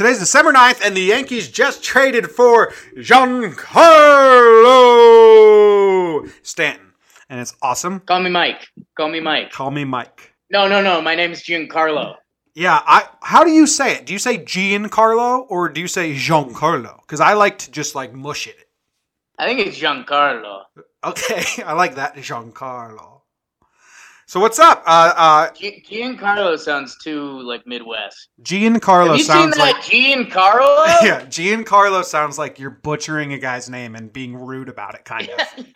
today's December 9th, and the Yankees just traded for Giancarlo Stanton. And it's awesome. Call me Mike. Call me Mike. Call me Mike. No, no, no. My name name's Giancarlo. Yeah, I. How do you say it? Do you say Giancarlo or do you say Giancarlo? Because I like to just like mush it. I think it's Giancarlo. Okay, I like that Giancarlo. So what's up? Uh, uh, Giancarlo sounds too like Midwest. Giancarlo Have you sounds seen that like Giancarlo? yeah, Giancarlo sounds like you're butchering a guy's name and being rude about it, kind of.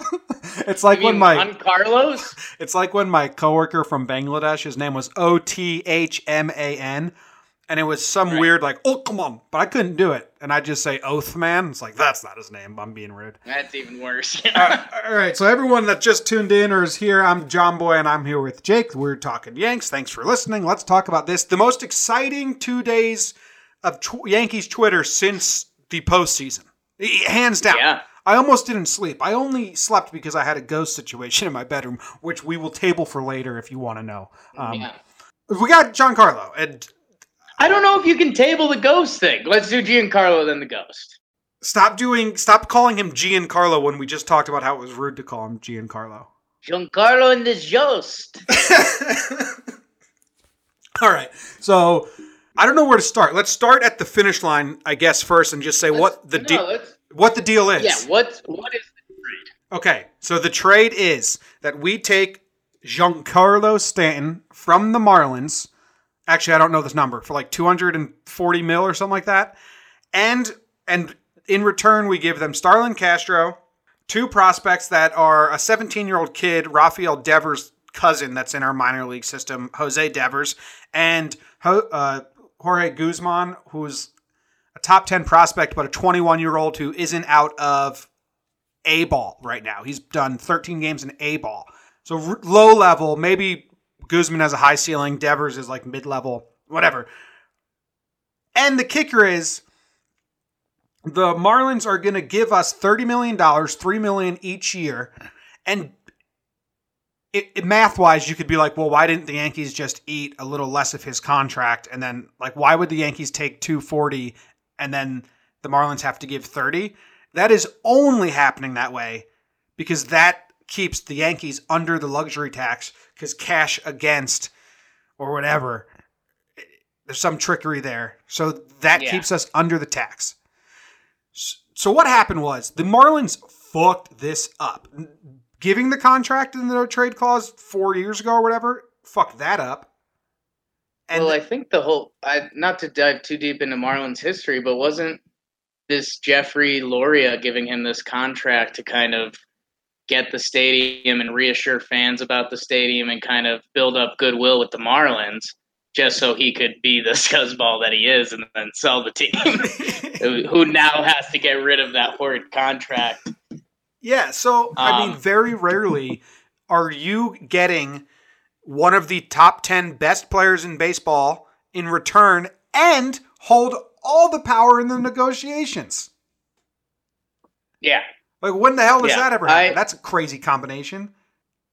it's like You when my Juan Carlos. it's like when my coworker from Bangladesh, his name was O T H M A N, and it was some Right. weird like oh come on, but I couldn't do it, and I just say Oath Man. It's like that's not his name. I'm being rude. That's even worse. Uh, all right, so everyone that just tuned in or is here, I'm John Boy, and I'm here with Jake. We're talking Yanks. Thanks for listening. Let's talk about this. The most exciting two days of tw- Yankees Twitter since the postseason, hands down. yeah. I almost didn't sleep. I only slept because I had a ghost situation in my bedroom, which we will table for later if you want to know. Um, yeah. We got Giancarlo, and I don't know if you can table the ghost thing. Let's do Giancarlo then the ghost. stop doing, stop calling him Giancarlo when we just talked about how it was rude to call him Giancarlo. Giancarlo and the ghost. All right. So I don't know where to start. Let's start at the finish line, I guess, first, and just say what the no, de- let's, what the deal is. yeah. What what is the trade? Okay. So the trade is that we take Giancarlo Stanton from the Marlins. Actually, I don't know this number for like 240 mil or something like that. And and in return, we give them Starlin Castro, two prospects that are a 17 year old kid, Rafael Devers' cousin, that's in our minor league system, Jose Devers, and uh, Jorge Guzman, who's a top 10 prospect, but a 21 year old who isn't out of A ball right now. He's done 13 games in A ball. So low level, maybe Guzman has a high ceiling, Devers is like mid level, whatever. And the kicker is the Marlins are going to give us $30 million, 3 million each year. And it, it, math wise, you could be like, well, why didn't the Yankees just eat a little less of his contract? And then, like, why would the Yankees take 240 and then the Marlins have to give 30? That is only happening that way because that keeps the Yankees under the luxury tax because cash against or whatever, there's some trickery there. So that Yeah. keeps us under the tax. So what happened was the Marlins fucked this up. Giving the contract in their trade clause four years ago or whatever, fucked that up. And well, I think the whole I not to dive too deep into Marlins history, but wasn't this Jeffrey Loria giving him this contract to kind of get the stadium and reassure fans about the stadium and kind of build up goodwill with the Marlins, just so he could be the scuzzball that he is and then sell the team, who- now has to get rid of that horrid contract. Yeah, so I mean, Um, very rarely are you getting one of the top 10 best players in baseball in return and hold all the power in the negotiations. Yeah. Like, when the hell does Yeah, that ever happen? I- That's a crazy combination.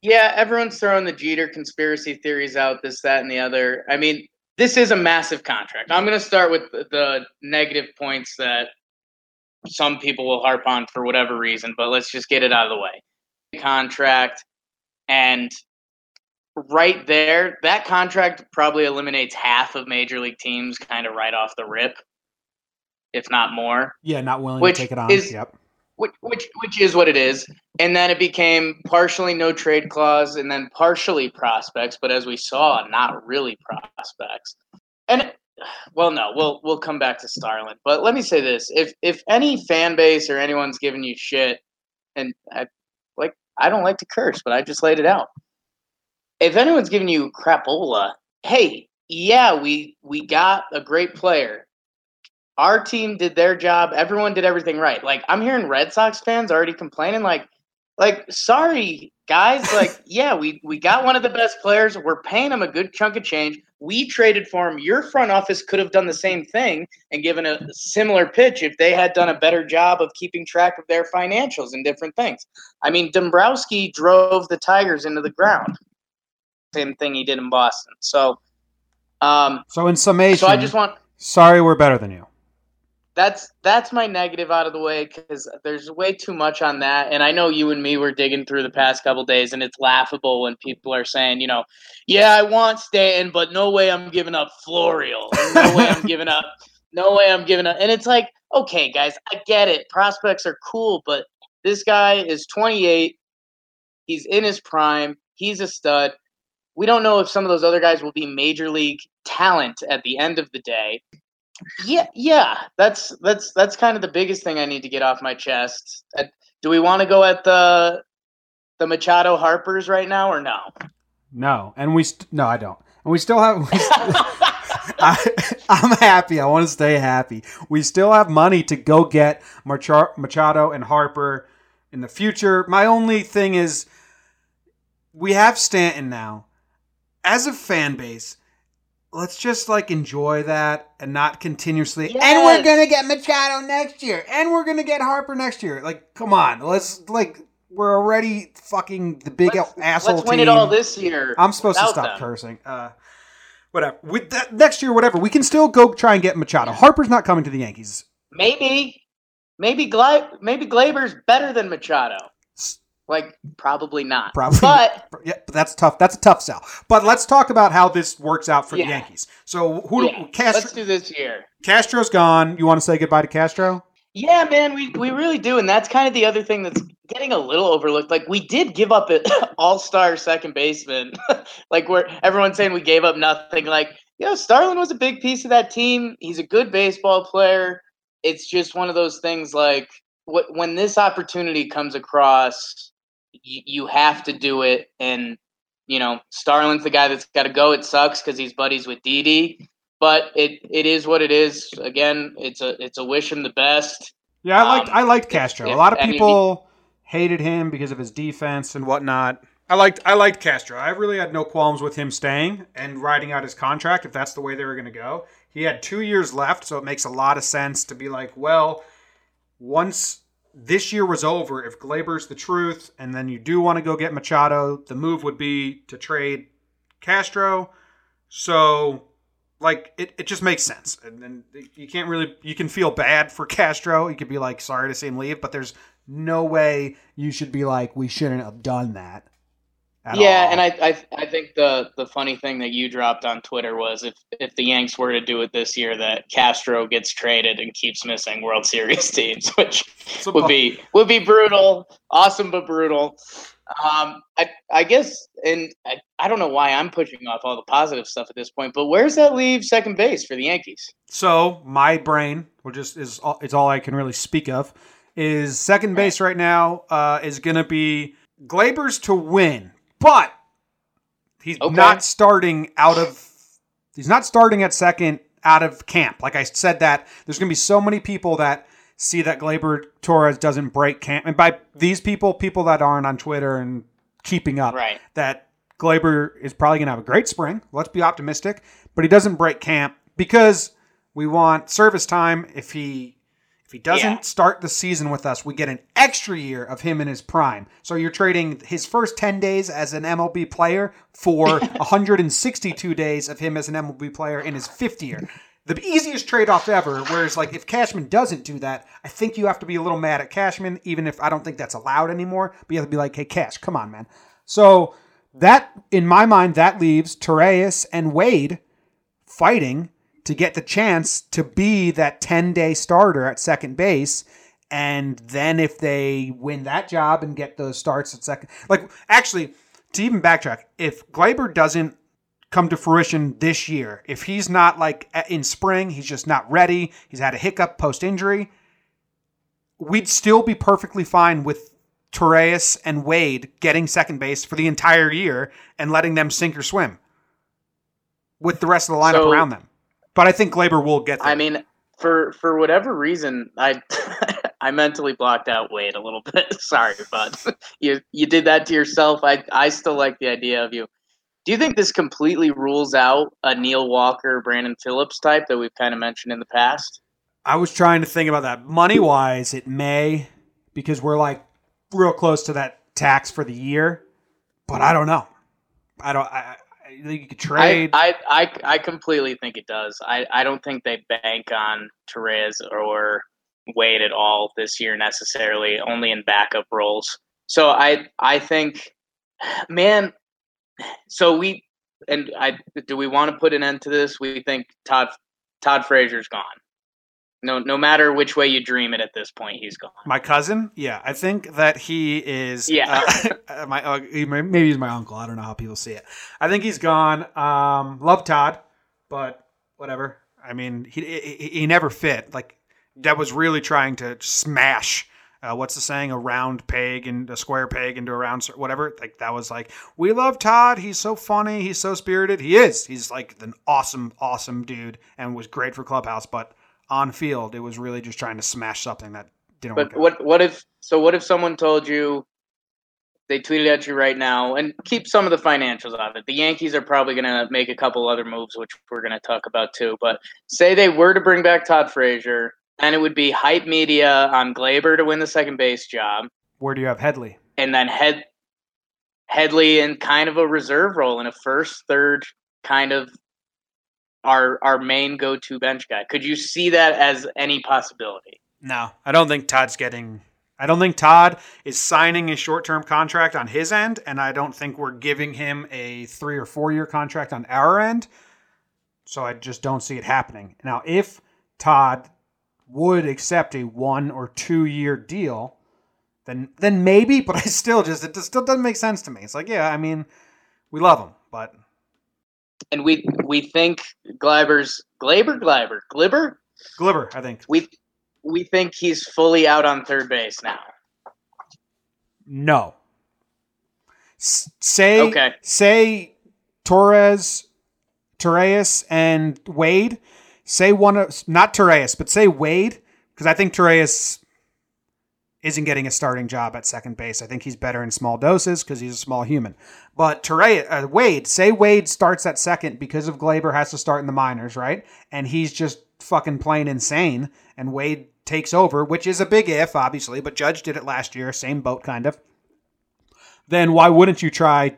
Yeah, everyone's throwing the Jeter conspiracy theories out, this, that, and the other. I mean, this is a massive contract. I'm going to start with the, the negative points that some people will harp on for whatever reason, but let's just get it out of the way. Contract, and right there, that contract probably eliminates half of major league teams kind of right off the rip, if not more Yeah, not willing Which to take it on. is- yep. Which which which is what it is. And then it became partially no trade clause, and then partially prospects. But as we saw, not really prospects. And well, no, we'll we'll come back to Starlin. But let me say this: if if any fan base or anyone's giving you shit, and I like I don't like to curse, but I just laid it out. If anyone's giving you crapola, hey, yeah, we we got a great player our team did their job. Everyone did everything right. Like I'm hearing Red Sox fans already complaining, like, like sorry guys, like yeah, we we got one of the best players. We're paying him a good chunk of change. We traded for him. Your front office could have done the same thing and given a similar pitch if they had done a better job of keeping track of their financials and different things. I mean, Dombrowski drove the Tigers into the ground. Same thing he did in Boston. So, um, So, in summation, so I just want Sorry, we're better than you. That's that's my negative out of the way because there's way too much on that, and I know you and me were digging through the past couple days, and it's laughable when people are saying, you know, yeah, I want Stanton, but no way I'm giving up Florial, no way I'm giving up, no way I'm giving up, and it's like, okay, guys, I get it, prospects are cool, but this guy is 28, he's in his prime, he's a stud. We don't know if some of those other guys will be major league talent at the end of the day. Yeah, yeah, that's that's that's kind of the biggest thing I need to get off my chest. Uh, do we want to go at the the Machado Harpers right now or no? No, and we st- no, I don't. And we still have. We st- I, am happy. I want to stay happy. We still have money to go get Machado and Harper in the future. My only thing is, we have Stanton now. As a fan base, let's just like enjoy that and not continuously. Yes. And we're gonna get Machado next year, and we're gonna get Harper next year. Like, come on, let's like we're already fucking the big let's, asshole. Let's win team. it all this year. I'm supposed to stop them. cursing. Uh, whatever. With that next year, whatever, we can still go try and get Machado. Harper's not coming to the Yankees. Maybe, maybe Gla- maybe Gleyber's better than Machado. Like probably not. Probably, but yeah, but that's tough. That's a tough sell. But let's talk about how this works out for Yeah. the Yankees. So who do yeah, Castro? let's do this year. Castro's gone. You want to say goodbye to Castro? Yeah, man, we, we really do, and that's kind of the other thing that's getting a little overlooked. Like we did give up an all-star second baseman, like where everyone's saying we gave up nothing. Like you know, Starlin was a big piece of that team. He's a good baseball player. It's just one of those things. Like when this opportunity comes across, you, you have to do it. And you know, Starlin's the guy that's got to go. It sucks because he's buddies with Didi but it it is what it is. Again, it's a it's a wish him the best. Yeah, I liked Um, I liked Castro. if- a lot of I mean, people hated him because of his defense and whatnot. I liked I liked Castro. I really had no qualms with him staying and riding out his contract if that's the way they were going to go. He had two years left, so it makes a lot of sense to be like, well, once this year was over, if Gleyber's the truth, and then you do want to go get Machado, the move would be to trade Castro. So like it, it just makes sense. And then you can't really you can feel bad for castro. You could be like sorry to see him leave but there's no way you should be like we shouldn't have done that. at yeah, all. and I, I I think the the funny thing that you dropped on Twitter was if if the Yanks were to do it this year, that Castro gets traded and keeps missing World Series teams, which would be would be brutal, awesome but brutal. Um, I I guess, and I, I don't know why I'm pushing off all the positive stuff at this point, but where's that leave second base for the Yankees? so my brain which is is all, it's all i can really speak of is second base right now uh, is going to be gleyber's to win but he's Okay. not starting out of he's not starting at second out of camp like i said that there's going to be so many people that see that gleyber torres doesn't break camp and by these people people that aren't on twitter and keeping up Right. that Gleyber is probably going to have a great spring. Let's be optimistic, but he doesn't break camp because we want service time. If he if he doesn't Yeah. start the season with us, we get an extra year of him in his prime. So you're trading his first 10 days as an MLB player for 162 days of him as an MLB player in his fifth year. The easiest trade off ever. Whereas, like, if Cashman doesn't do that, I think you have to be a little mad at Cashman, even if I don't think that's allowed anymore. But you have to be like, hey, Cash, come on, man. So that, in my mind, that leaves Torreyes and Wade fighting to get the chance to be that 10 day starter at second base. And then if they win that job and get those starts at second, like actually, to even backtrack, if Gleyber doesn't come to fruition this year, if he's not like in spring, he's just not ready, he's had a hiccup post injury, we'd still be perfectly fine with Torreyes and Wade getting second base for the entire year and letting them sink or swim with the rest of the lineup So- around them. But I think Gleyber will get there. I mean, for for whatever reason, I I mentally blocked out Wade a little bit. Sorry, bud. you you did that to yourself. I I still like the idea of you. Do you think this completely rules out a Neil Walker, Brandon Phillips type that we've kind of mentioned in the past? I was trying to think about that. Money wise, it may because we're like real close to that tax for the year, but I don't know. I don't. I, I think you could I. I, I, I completely think it does. I, I don't think they bank on Torreyes or Wade at all this year necessarily, only in backup roles. So I I think, man. So we and I do we want to put an end to this? We think Todd Todd Frazier's gone. No, no matter which way you dream it, at this point, he's gone. my cousin, yeah, I think that he is. Yeah. uh, my uh, he may- maybe he's my uncle. I don't know how people see it. I think he's gone. Um, love Todd, but whatever. I mean, he he, he never fit. Like that was really trying to smash. Uh, what's the saying? A round peg and a square peg into a round, whatever. Like that was like, we love Todd. He's so funny. He's so spirited. He is. He's like an awesome, awesome dude, and was great for clubhouse. But on field, it was really just trying to smash something that didn't work. But out. what what if so? What if someone told you they tweeted at you right now and keep some of the financials out of it? The Yankees are probably going to make a couple other moves, which we're going to talk about too. But say they were to bring back Todd Frazier, and it would be hype media on Gleyber to win the second base job, Where do you have Headley? and then Head Headley in kind of a reserve role in a first, third kind of our our main go to bench guy. Could you see that as any possibility? No, I don't think Todd's getting. I don't think Todd is signing a short term contract on his end, and I don't think we're giving him a three or four year contract on our end. So I just don't see it happening. Now, if Todd would accept a one or two year deal, then then maybe. But I still just it just still doesn't make sense to me. It's like, yeah, I mean, we love him, but and we we think Gleyber's Gleyber Gleyber Glibber Glibber, I think we we think he's fully out on third base now. No. S- say Okay. say Torreyes, Torreyes, and Wade. Say one of not Torreyes, but say Wade, because I think Torreyes isn't getting a starting job at second base. I think he's better in small doses because he's a small human. But Torreyes, uh, Wade, say Wade starts at second because of Gleyber has to start in the minors, right? And he's just fucking playing insane, and Wade takes over, which is a big if, obviously. But Judge did it last year, same boat, kind of then why wouldn't you try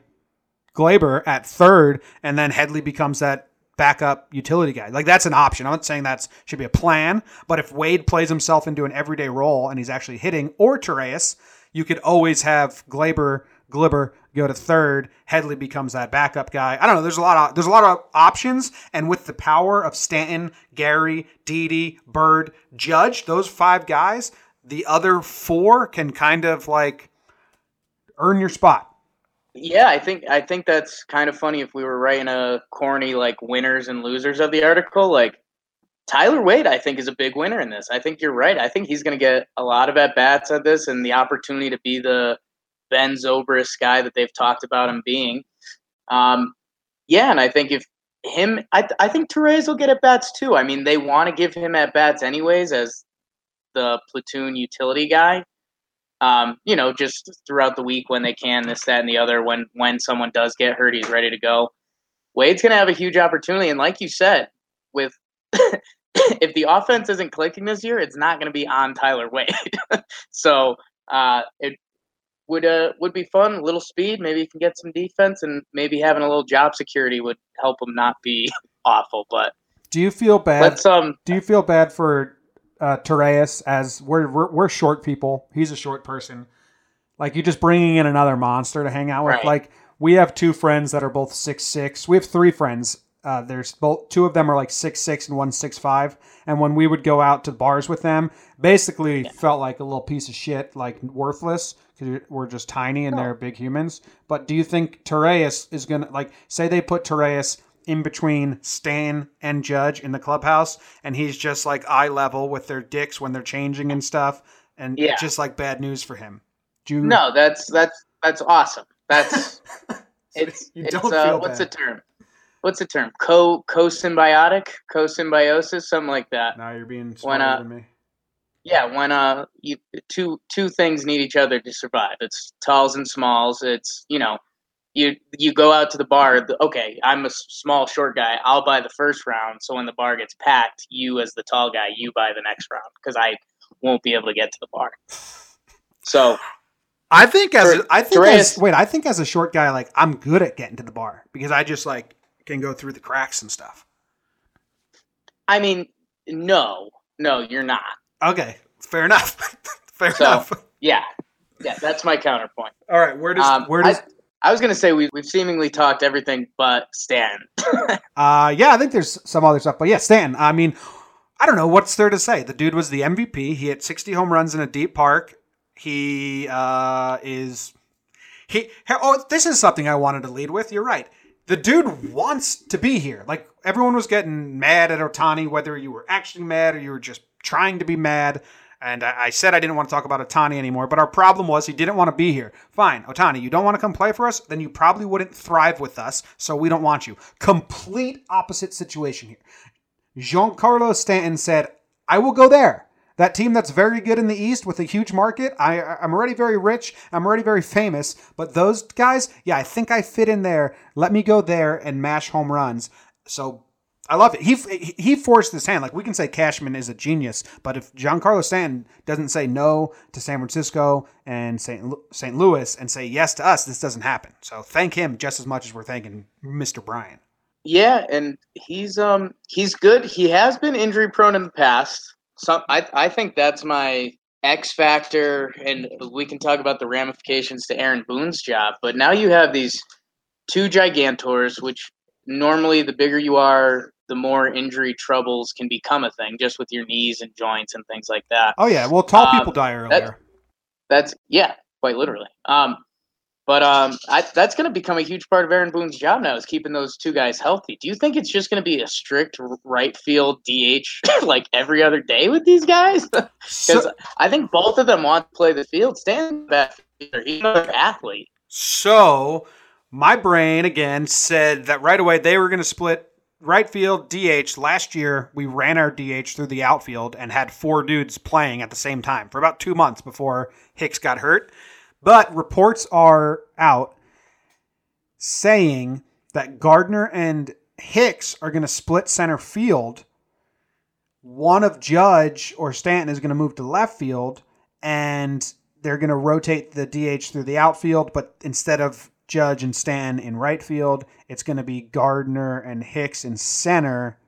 Gleyber at third and then Headley becomes that backup utility guy? Like that's an option. I'm not saying that should be a plan, but if Wade plays himself into an everyday role and he's actually hitting, or Torreyes, you could always have Gleyber, Glibber go to third. Headley becomes that backup guy. I don't know. There's a lot of there's a lot of options, and with the power of Stanton, Gary, Didi, Bird, Judge, those five guys, the other four can kind of like earn your spot. Yeah, I think I think that's kind of funny if we were writing a corny like winners and losers of the article. Like Tyler Wade, I think is a big winner in this. I think you're right. I think he's going to get a lot of at bats at this and the opportunity to be the Ben Zobrist guy that they've talked about him being. Um, yeah, and I think if him, I, I think Torreyes will get at bats too. I mean, they want to give him at bats anyways as the platoon utility guy um, you know, just throughout the week when they can, this, that, and the other. When when someone does get hurt, he's ready to go. Wade's going to have a huge opportunity, and like you said, with if the offense isn't clicking this year, it's not going to be on Tyler Wade. so uh, it would uh, would be fun. A little speed, maybe he can get some defense, and maybe having a little job security would help him not be awful. But Do you feel bad? let's um, do you feel bad for uh, Torreyes as we're, we're we're short people? He's a short person. Like you're just bringing in another monster to hang out with. Right. Like we have two friends that are both six six. We have three friends. Uh, there's both two of them are like six six and one six five. And when we would go out to bars with them, basically felt like a little piece of shit, like worthless because we're just tiny and they're big humans. But do you think Torreyes is gonna like say they put Torreyes in between Stan and Judge in the clubhouse, and he's just like eye level with their dicks when they're changing and stuff, and Yeah. just like bad news for him. Do you, no, that's that's that's awesome. That's it's You it's don't uh, feel what's bad. the term? What's the term? Co co symbiotic, co symbiosis, something like that. now you're being smarter not? than me. Yeah, when uh you two two things need each other to survive. It's talls and smalls. It's you know you you go out to the bar. Okay, I'm a small short guy. I'll buy the first round. So when the bar gets packed, you as the tall guy, you buy the next round because I won't be able to get to the bar. So I think as For- a, I think as wait, I think as a short guy, like I'm good at getting to the bar because I just like can go through the cracks and stuff. I mean, no, no, you're not. Okay, fair enough. fair So- enough. Yeah, yeah, that's my counterpoint. All right, where does Um, where does I was gonna say we we've seemingly talked everything but Stan. uh yeah, I think there's some other stuff, but yeah, Stan. I mean, I don't know what's there to say. The dude was the MVP. He hit 60 home runs in a deep park. He uh is he oh this is something I wanted to lead with. You're right. The dude wants to be here. Like everyone was getting mad at Ohtani, whether you were actually mad or you were just trying to be mad. And I, said I didn't want to talk about Ohtani anymore, but our problem was he didn't want to be here. Fine, Ohtani, you don't want to come play for us? Then you probably wouldn't thrive with us, so we don't want you. Complete opposite situation here. Giancarlo Stanton said, I will go there. That team that's very good in the East with a huge market. I, I'm already very rich. I'm already very famous. But those guys, yeah, I think I fit in there. Let me go there and mash home runs. So I love it. He he forced his hand. Like we can say Cashman is a genius, but if Giancarlo Stanton doesn't say no to San Francisco and St. St. Louis and say yes to us, this doesn't happen. So thank him just as much as we're thanking Mr. Brian. Yeah, and he's um he's good. He has been injury prone in the past. Some I I think that's my X factor, and we can talk about the ramifications to Aaron Boone's job. But now you have these two gigantors, which normally the bigger you are, the more injury troubles can become a thing, just with your knees and joints and things like that. Oh yeah, well tall Um, people die earlier. That's yeah, quite literally. Um, but um, I, that's going to become a huge part of Aaron Boone's job now is keeping those two guys healthy. Do you think it's just going to be a strict right field DH like every other day with these guys? Because So, I think both of them want to play the field. Stand back. He's another athlete. so my brain again said that right away they were going to split right field DH. Last year we ran our DH through the outfield and had four dudes playing at the same time for about two months before Hicks got hurt. But reports are out saying that Gardner and Hicks are going to split center field. One of Judge or Stanton is going to move to left field, and they're going to rotate the DH through the outfield. But instead of Judge and Stanton in right field, it's going to be Gardner and Hicks in center.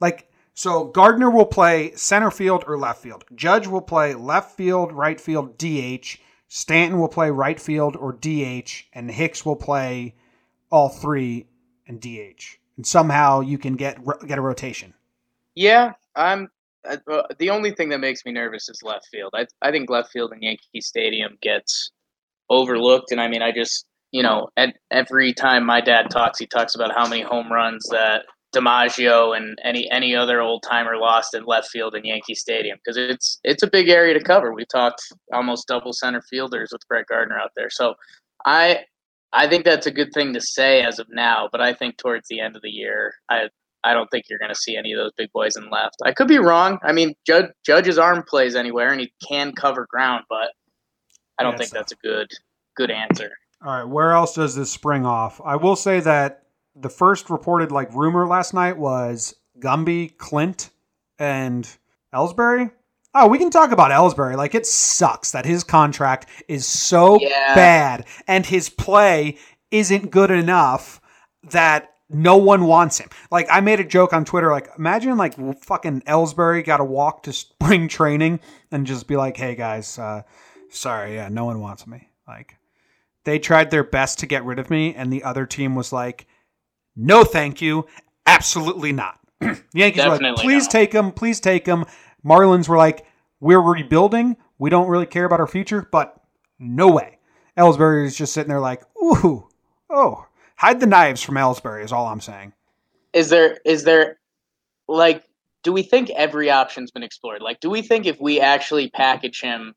Like, so Gardner will play center field or left field. Judge will play left field, right field, DH. Stanton will play right field or DH, and Hicks will play all three and DH. And somehow you can get get a rotation. Yeah, I'm. Uh, the only thing that makes me nervous is left field. I I think left field in Yankee Stadium gets overlooked, and I mean, I just you know, at every time my dad talks, he talks about how many home runs that DiMaggio and any any other old timer lost in left field in Yankee Stadium because it's it's a big area to cover. We've talked almost double center fielders with Brett Gardner out there, so I I think that's a good thing to say as of now. But I think towards the end of the year, I I don't think you're going to see any of those big boys in left. I could be wrong. I mean, Judge Judge's arm plays anywhere, and he can cover ground, but I don't Yeah, think so- that's a good good answer. All right, where else does this spring off? I will say that the first reported like rumor last night was Gumby, Clint, and Ellsbury. Oh, we can talk about Ellsbury. Like it sucks that his contract is so Yeah. bad and his play isn't good enough that no one wants him. Like I made a joke on Twitter like imagine like fucking Ellsbury got to walk to spring training and just be like, "Hey guys, uh sorry, yeah, no one wants me." Like they tried their best to get rid of me, and the other team was like, "No, thank you, absolutely not." the Yankees were like, "Please not." take him, please take him." Marlins were like, "We're rebuilding. We don't really care about our future, but no way." Ellsbury is just sitting there like, "Ooh, oh, hide the knives from Ellsbury." Is all I'm saying. Is there is there like do we think every option's been explored? Like do we think if we actually package him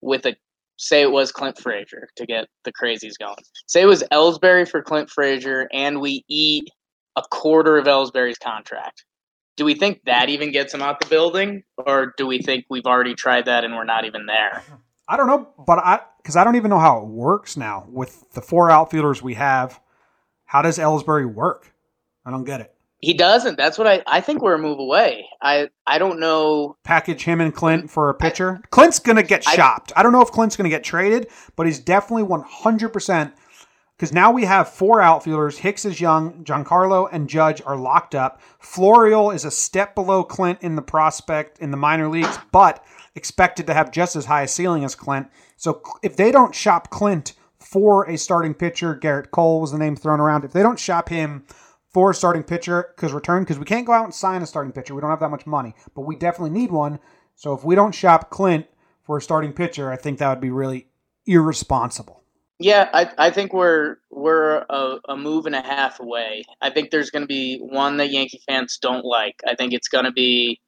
with a say it was Clint Frazier to get the crazies going. Say it was Ellsbury for Clint Frazier and we eat a quarter of Ellsbury's contract. Do we think that even gets him out the building or do we think we've already tried that and we're not even there? I don't know, but I because I don't even know how it works now with the four outfielders we have. How does Ellsbury work? I don't get it. He doesn't. That's what I. I think we're a move away. I. I don't know. Package him and Clint for a pitcher. Clint's gonna get I- shopped. I don't know if Clint's gonna get traded, but he's definitely one hundred percent. Because now we have four outfielders. Hicks is young. Giancarlo and Judge are locked up. Florial is a step below Clint in the prospect in the minor leagues, but expected to have just as high a ceiling as Clint. So if they don't shop Clint for a starting pitcher, Gerrit Cole was the name thrown around. If they don't shop him for a starting pitcher, because return, because we can't go out and sign a starting pitcher, we don't have that much money, but we definitely need one. So if we don't shop Clint for a starting pitcher, I think that would be really irresponsible. Yeah, I, I think we're we're a, a move and a half away. I think there's going to be one that Yankee fans don't like. I think it's going to be,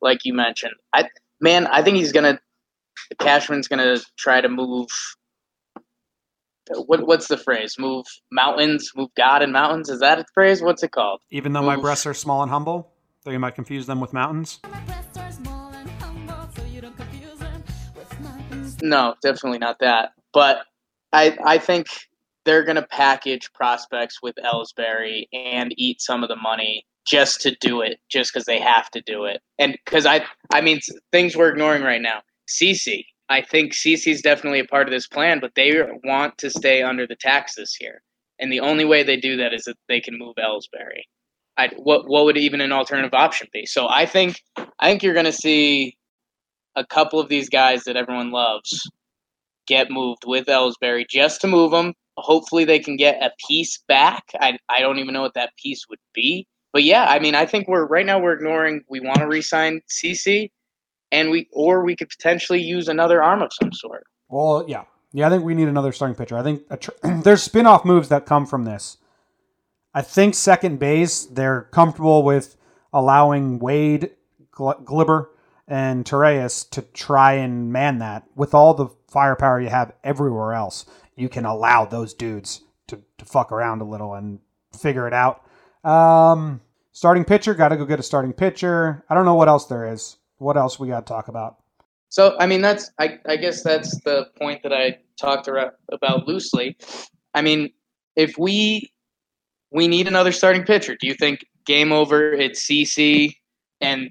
like you mentioned. I man, I think he's going to Cashman's going to try to move. What what's the phrase? Move mountains, move God in mountains. Is that a phrase? What's it called? Even though my breasts are small and humble, though you might confuse them with mountains. My breasts are small and humble, so you don't confuse them with mountains. No, definitely not that. But I I think they're going to package prospects with Ellsbury and eat some of the money just to do it, just because they have to do it. And because I I mean things we're ignoring right now. CC, I think CC's definitely a part of this plan, but they want to stay under the tax this year, and the only way they do that is that they can move Ellsbury. I, what what would even an alternative option be? So I think I think you're going to see a couple of these guys that everyone loves get moved with Ellsbury just to move them. Hopefully, they can get a piece back. I, I don't even know what that piece would be. But yeah, I mean, I think we're right now we're ignoring. We want to re-sign CC, and we or we could potentially use another arm of some sort. Well, yeah, yeah. I think we need another starting pitcher. I think tr- there's spin-off moves that come from this. I think second base they're comfortable with allowing Wade, Gl- Glibber, and Torreyes to try and man that with all the firepower you have everywhere else. You can allow those dudes to, to fuck around a little and figure it out. Um, starting pitcher, got to go get a starting pitcher. I don't know what else there is. What else we got to talk about? So I mean, that's I, I guess that's the point that I talked about loosely. I mean, if we we need another starting pitcher, do you think game over? It's CC and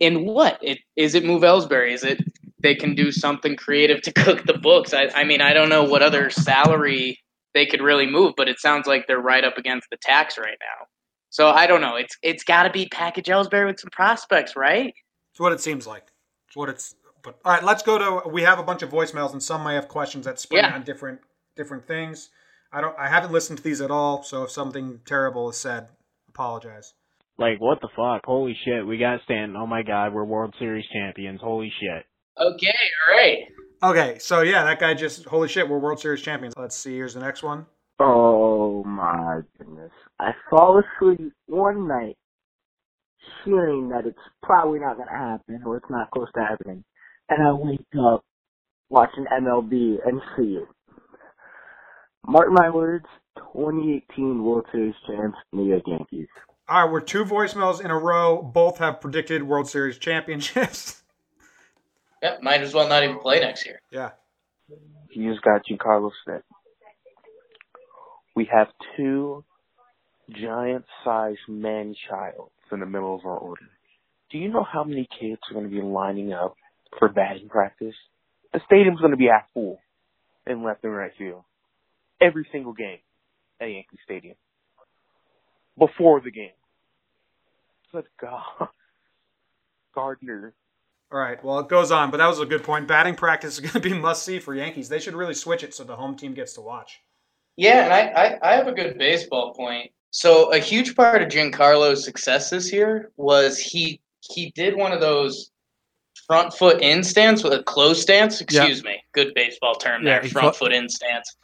in what? It is it move Ellsbury? Is it they can do something creative to cook the books? I, I mean, I don't know what other salary they could really move, but it sounds like they're right up against the tax right now. So I don't know. It's it's got to be package Ellsbury with some prospects, right? It's what it seems like. It's what it's. But all right, let's go to. We have a bunch of voicemails, and some may have questions that spring Yeah. on different different things. I don't. I haven't listened to these at all, so if something terrible is said, apologize. Like, what the fuck? Holy shit, we got Stanton. Oh my god, we're World Series champions. Holy shit. Okay, all right. Okay, so yeah, that guy just holy shit, we're World Series champions. Let's see. Here's the next one. Oh my goodness. I fall asleep one night hearing that it's probably not going to happen or it's not close to happening. And I wake up watching MLB and see it. Mark my words, 2018 World Series champs, New York Yankees. All right, we're two voicemails in a row. Both have predicted World Series championships. Yep, might as well not even play next year. yeah. You just got Giancarlo Stanton. We have two giant-sized man-childs in the middle of our order. Do you know how many kids are going to be lining up for batting practice? The stadium's going to be half full in left and right field. Every single game at Yankee Stadium. Before the game. Good God. Gardner. All right. Well, it goes on, but that was a good point. Batting practice is going to be must see for Yankees. They should really switch it so the home team gets to watch. Yeah, and I, I, I have a good baseball point. So a huge part of Giancarlo's success this year was he he did one of those front foot in stance with a close stance. Excuse me, good baseball term Yeah, there. front foot in stance.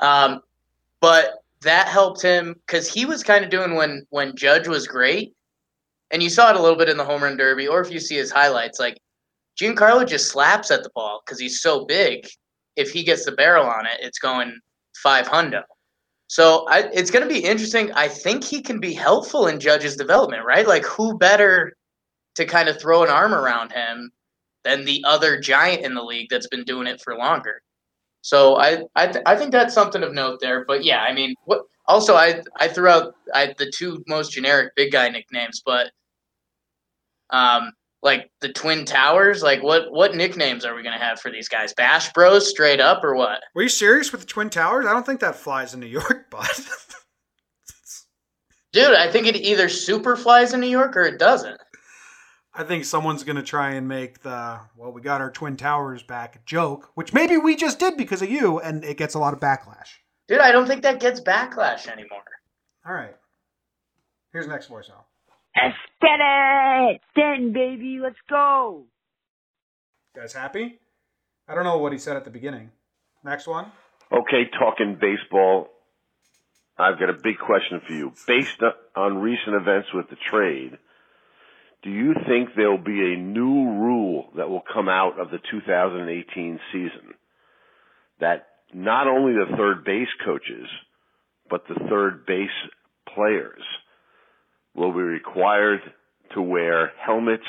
Um, but that helped him because he was kind of doing when when Judge was great, and you saw it a little bit in the home run derby, or if you see his highlights, like Giancarlo just slaps at the ball because he's so big. If he gets the barrel on it, it's going five hundo. So I, it's going to be interesting. I think he can be helpful in Judge's development, right? Like who better to kind of throw an arm around him than the other giant in the league that's been doing it for longer. So I I, th- I think that's something of note there. But yeah, I mean, what Also, I I threw out I, the two most generic big guy nicknames, but um, like the Twin Towers, like what what nicknames are we gonna have for these guys? Bash Bros, straight up, or what? Were you serious with the Twin Towers? I don't think that flies in New York, but Dude, I think it either super flies in New York or it doesn't. I think someone's going to try and make the, well, we got our Twin Towers back joke, which maybe we just did because of you, and it gets a lot of backlash. Dude, I don't think that gets backlash anymore. All right. Here's the next voicemail. Let's get it! Then, baby, let's go! You guys happy? I don't know what he said at the beginning. Next one. Okay, talking baseball, I've got a big question for you. Based on recent events with the trade, do you think there'll be a new rule that will come out of the 2018 season that not only the third base coaches, but the third base players will be required to wear helmets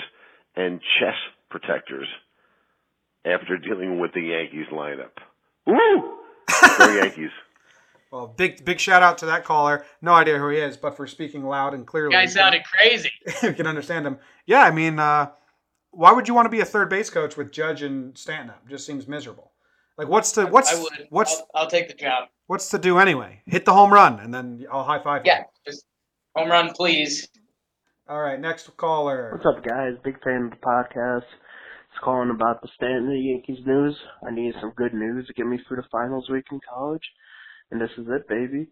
and chest protectors after dealing with the Yankees lineup? Woo! Go Yankees. Well, big big shout out to that caller. No idea who he is, but for speaking loud and clearly, You guys sounded crazy. you can understand him. Yeah, I mean, uh, why would you want to be a third base coach with Judge and Stanton up? Just seems miserable. Like, what's to what's I would. what's I'll, I'll take the job. what's to do anyway? Hit the home run, and then I'll high five. you. Yeah, just home run, please. All right, next caller. What's up, guys? Big fan of the podcast. It's calling about the Stanton and Yankees news. I need some good news to get me through the finals week in college. And this is it, baby.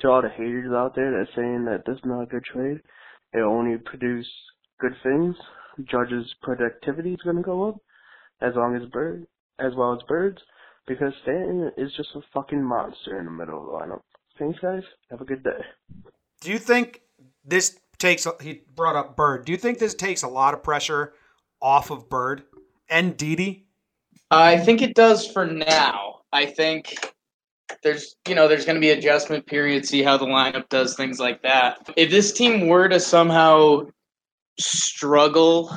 To all the haters out there that's saying that this is not a good trade, it only produce good things. Judge's productivity is going to go up as long as bird, as well as birds, because Stanton is just a fucking monster in the middle of the lineup. Thanks, guys. Have a good day. Do you think this takes? He brought up Bird. Do you think this takes a lot of pressure off of Bird and Didi? I think it does for now. I think there's you know there's going to be adjustment period, see how the lineup does things like that. If this team were to somehow struggle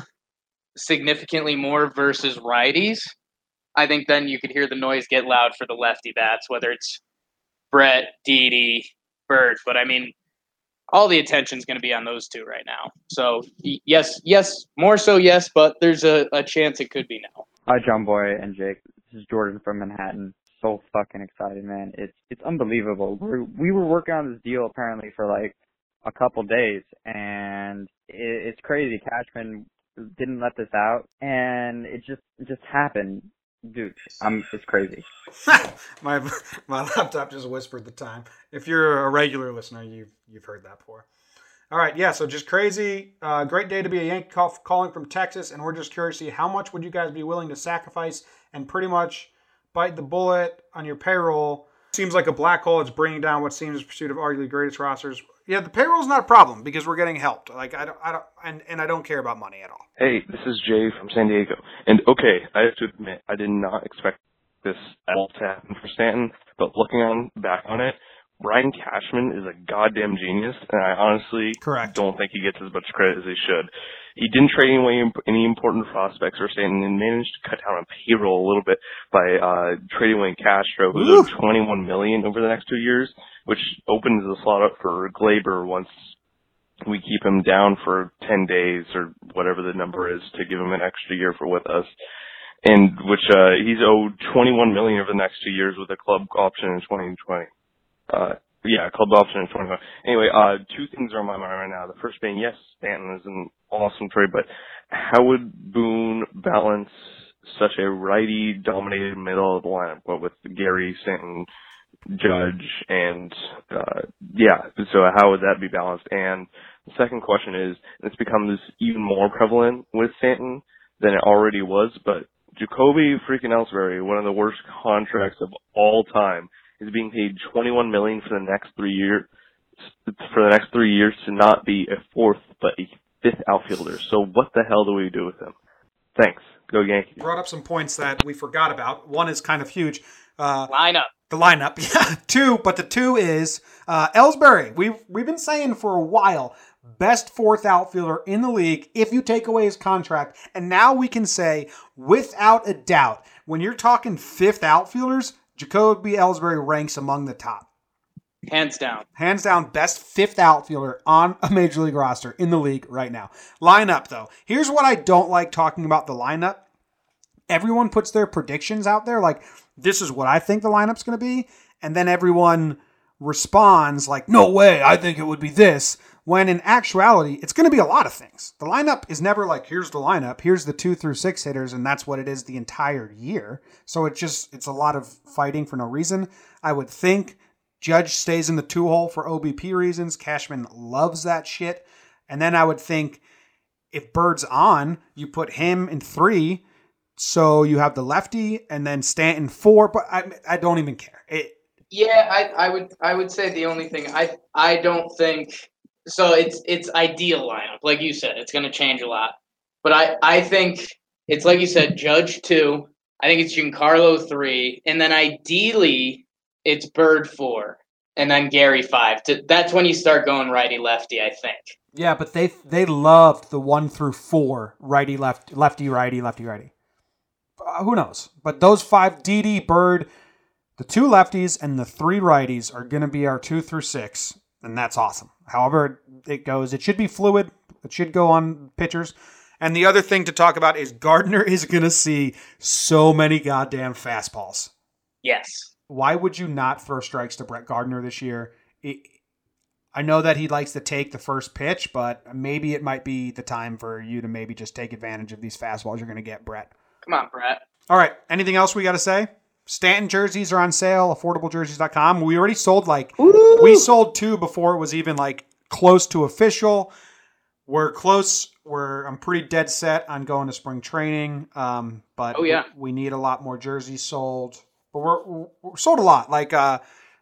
significantly more versus righties, I think then you could hear the noise get loud for the lefty bats, whether it's Brett, Didi, Bird. But I mean, all the attention's going to be on those two right now. So yes, yes, more so yes, but there's a, a chance it could be now. Hi, John Boy and Jake. This is Jordan from Manhattan. So fucking excited, man. It's it's unbelievable. We're, we were working on this deal apparently for like a couple days, and it, it's crazy. Cashman didn't let this out, and it just it just happened, dude. I'm it's crazy. my my laptop just whispered the time. If you're a regular listener, you've you've heard that before. All right, yeah. So just crazy. Uh, great day to be a Yankee call, calling from Texas, and we're just curious to see how much would you guys be willing to sacrifice and pretty much bite the bullet on your payroll. Seems like a black hole. It's bringing down what seems a pursuit of arguably greatest rosters. Yeah, the payroll's not a problem because we're getting helped. Like I don't, I don't, and, and I don't care about money at all. Hey, this is Jay from San Diego. And okay, I have to admit, I did not expect this at all to happen for Stanton, but looking on back on it, Brian Cashman is a goddamn genius, and I honestly Correct. don't think he gets as much credit as he should. He didn't trade any, any important prospects for Stanton and managed to cut down on payroll a little bit by uh, trading away Castro, who's Woo. 21 million over the next two years, which opens the slot up for Gleyber once we keep him down for 10 days or whatever the number is to give him an extra year for with us. And which, uh, he's owed 21 million over the next two years with a club option in 2020. Uh, yeah, club option in 2020. Anyway, uh, two things are on my mind right now. The first being, yes, Stanton is an awesome trade, but how would Boone balance such a righty dominated middle of the lineup, what with Gary, Stanton, Judge, and, uh, yeah, so how would that be balanced? And the second question is, and it's become even more prevalent with Stanton than it already was, but Jacoby freaking Ellsbury, one of the worst contracts of all time, is being paid 21 million for the next three years, for the next three years to not be a fourth, but a fifth outfielder. So what the hell do we do with him? Thanks. Go Yankees. Brought up some points that we forgot about. One is kind of huge. Uh, Lineup. the lineup. Yeah, two, but the two is uh, Ellsbury. We've we've been saying for a while, best fourth outfielder in the league if you take away his contract, and now we can say without a doubt, when you're talking fifth outfielders, Jacoby Ellsbury ranks among the top. hands down. Hands down, best fifth outfielder on a major league roster in the league right now. Lineup, though. Here's what I don't like talking about the lineup. Everyone puts their predictions out there, like, this is what I think the lineup's going to be. And then everyone responds, like, no way, I think it would be this. When in actuality, it's going to be a lot of things. The lineup is never like, here's the lineup, here's the two through six hitters, and that's what it is the entire year. So it just, it's a lot of fighting for no reason. I would think Judge stays in the two hole for OBP reasons. Cashman loves that shit. And then I would think if Bird's on, you put him in three. So you have the lefty and then Stanton four, but I, I don't even care. It, Yeah, I, I would I would say the only thing I I don't think so it's it's ideal lineup. Like you said, it's gonna change a lot. But I, I think it's like you said, Judge two, I think it's Giancarlo three, and then ideally it's Bird four, and then Gary five. To, that's when you start going righty lefty, I think. yeah, but they they loved the one through four righty left lefty righty lefty righty. Uh, who knows? But those five, Didi Bird, the two lefties and the three righties are going to be our two through six, and that's awesome. However it goes, it should be fluid. It should go on pitchers. And the other thing to talk about is Gardner is going to see so many goddamn fastballs. Yes. Why would you not throw strikes to Brett Gardner this year? It, I know that he likes to take the first pitch, but maybe it might be the time for you to maybe just take advantage of these fastballs you're going to get, Brett. Come on, Brett. All right. Anything else we got to say? Stanton jerseys are on sale, affordablejerseys.com. We already sold like we sold two before it was even like close to official. We're close. We're I'm pretty dead set on going to spring training. Um, but Oh, yeah. we, we need a lot more jerseys sold. But we're, we're sold a lot. Like uh,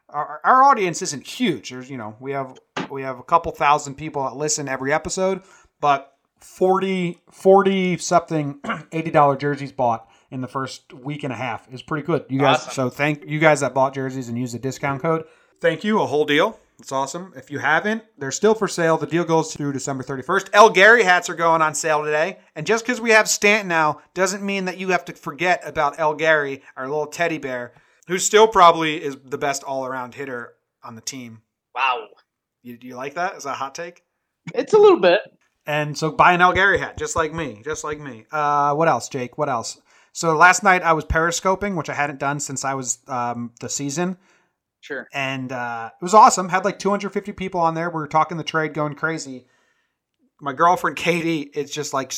our, our audience isn't huge. There's you know we have we have a couple thousand people that listen every episode, but 40 40 something $80 jerseys bought in the first week and a half is pretty good. You guys Awesome. so thank you guys that bought jerseys and used the discount code. Thank you, a whole deal. It's awesome. If you haven't, they're still for sale. The deal goes through December 31st. El Gary hats are going on sale today. And just because we have Stanton now doesn't mean that you have to forget about El Gary, our little teddy bear, who still probably is the best all around hitter on the team. Wow. You, do you like that? Is that a hot take? It's a little bit. And so buy an El Gary hat, just like me, just like me. Uh, what else, Jake? What else? So last night I was periscoping, which I hadn't done since I was um, the season, Sure. and uh, it was awesome. Had like 250 people on there. We were talking the trade, going crazy. My girlfriend Katie is just like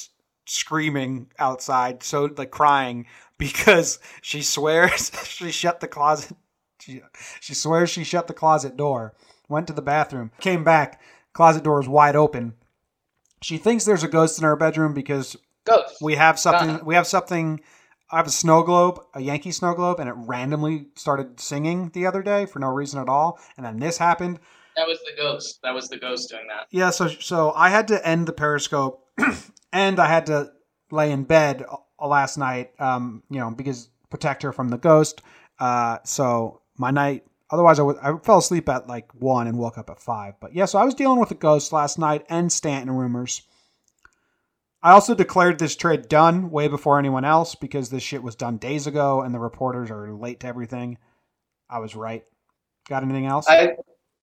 screaming outside, so like crying because she swears she shut the closet. She, she swears she shut the closet door. Went to the bathroom, came back. Closet door was wide open. She thinks there's a ghost in her bedroom because Ghost. we have something. We have something. I have a snow globe, a Yankee snow globe, and it randomly started singing the other day for no reason at all. And then this happened. That was the ghost. That was the ghost doing that. Yeah, so so I had to end the Periscope, and I had to lay in bed uh, last night. Um, you know, because protect her from the ghost. Uh, so my night. Otherwise, I fell asleep at like one and woke up at five. But yeah, so I was dealing with a ghost last night and Stanton rumors. I also declared this trade done way before anyone else because this shit was done days ago, and the reporters are late to everything. I was right. Got anything else? I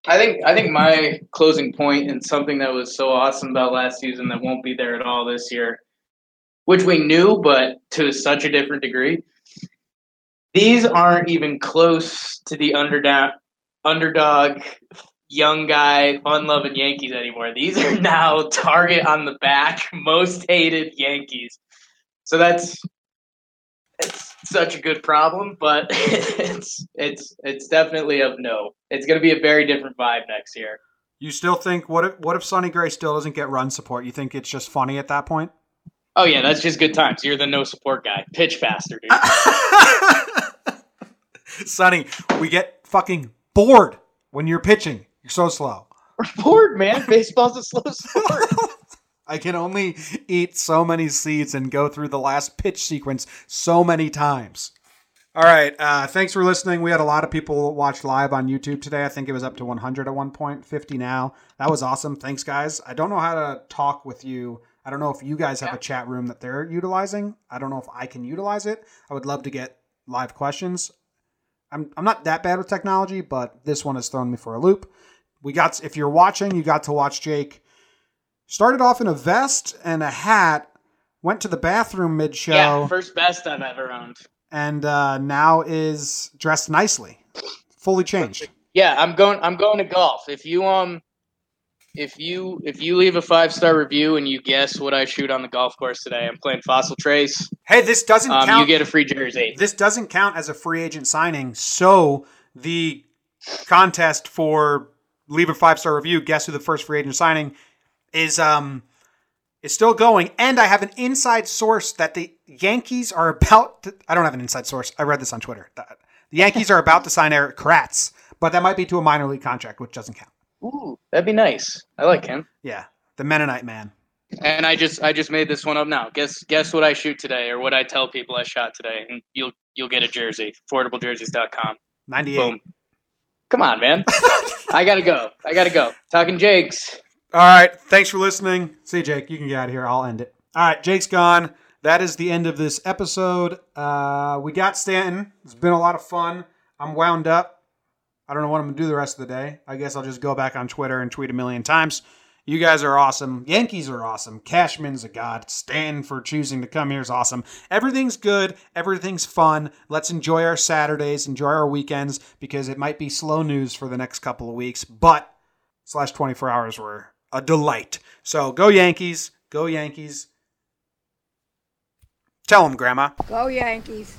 I think I think my closing point and something that was so awesome about last season that won't be there at all this year, which we knew, but to such a different degree. These aren't even close to the underdog, underdog, young guy, fun-loving Yankees anymore. These are now target on the back, most hated Yankees. So that's it's such a good problem, but it's it's it's definitely of no. It's going to be a very different vibe next year. You still think what if what if Sonny Gray still doesn't get run support? You think it's just funny at that point? Oh yeah, that's just good times. You're the no support guy. Pitch faster, dude. Sonny, we get fucking bored when you're pitching. You're so slow. We're bored, man. Baseball's a slow sport. I can only eat so many seeds and go through the last pitch sequence so many times. All right. Uh, thanks for listening. We had a lot of people watch live on YouTube today. I think it was up to 100 at one point, 50 now. That was awesome. Thanks, guys. I don't know how to talk with you. I don't know if you guys have a chat room that they're utilizing. I don't know if I can utilize it. I would love to get live questions. I'm I'm not that bad with technology, but this one has thrown me for a loop. We got if you're watching, you got to watch Jake. Started off in a vest and a hat, went to the bathroom mid show, Yeah, first best I've ever owned. and uh, now is dressed nicely, fully changed. Yeah, I'm going. I'm going to golf. If you um, if you if you leave a five star review and you guess what I shoot on the golf course today, I'm playing Fossil Trace. Hey, this doesn't Um, count. you get a free jersey. this doesn't count as a free agent signing. So the contest for leave a five star review, guess who the first free agent signing is um is still going. And I have an inside source that the Yankees are about to, I don't have an inside source. I read this on Twitter. The the Yankees are about to sign Erik Kratz, but that might be to a minor league contract, which doesn't count. Ooh, that'd be nice. I like him. Yeah. The Mennonite man. And I just I just made this one up now. Guess guess what I shoot today, or what I tell people I shot today, and you'll you'll get a jersey. AffordableJerseys.com. 98. Boom. Come on, man. I gotta go. I gotta go. Talking Jakes. All right. Thanks for listening. See, Jake, you can get out of here. I'll end it. All right. Jake's gone. That is the end of this episode. Uh, we got Stanton. It's been a lot of fun. I'm wound up. I don't know what I'm going to do the rest of the day. I guess I'll just go back on Twitter and tweet a million times. You guys are awesome. Yankees are awesome. Cashman's a god. Stan for choosing to come here is awesome. Everything's good. Everything's fun. Let's enjoy our Saturdays, enjoy our weekends, because it might be slow news for the next couple of weeks, but slash 24 hours were a delight. So go Yankees. Go Yankees. Tell them, Grandma. Go Yankees.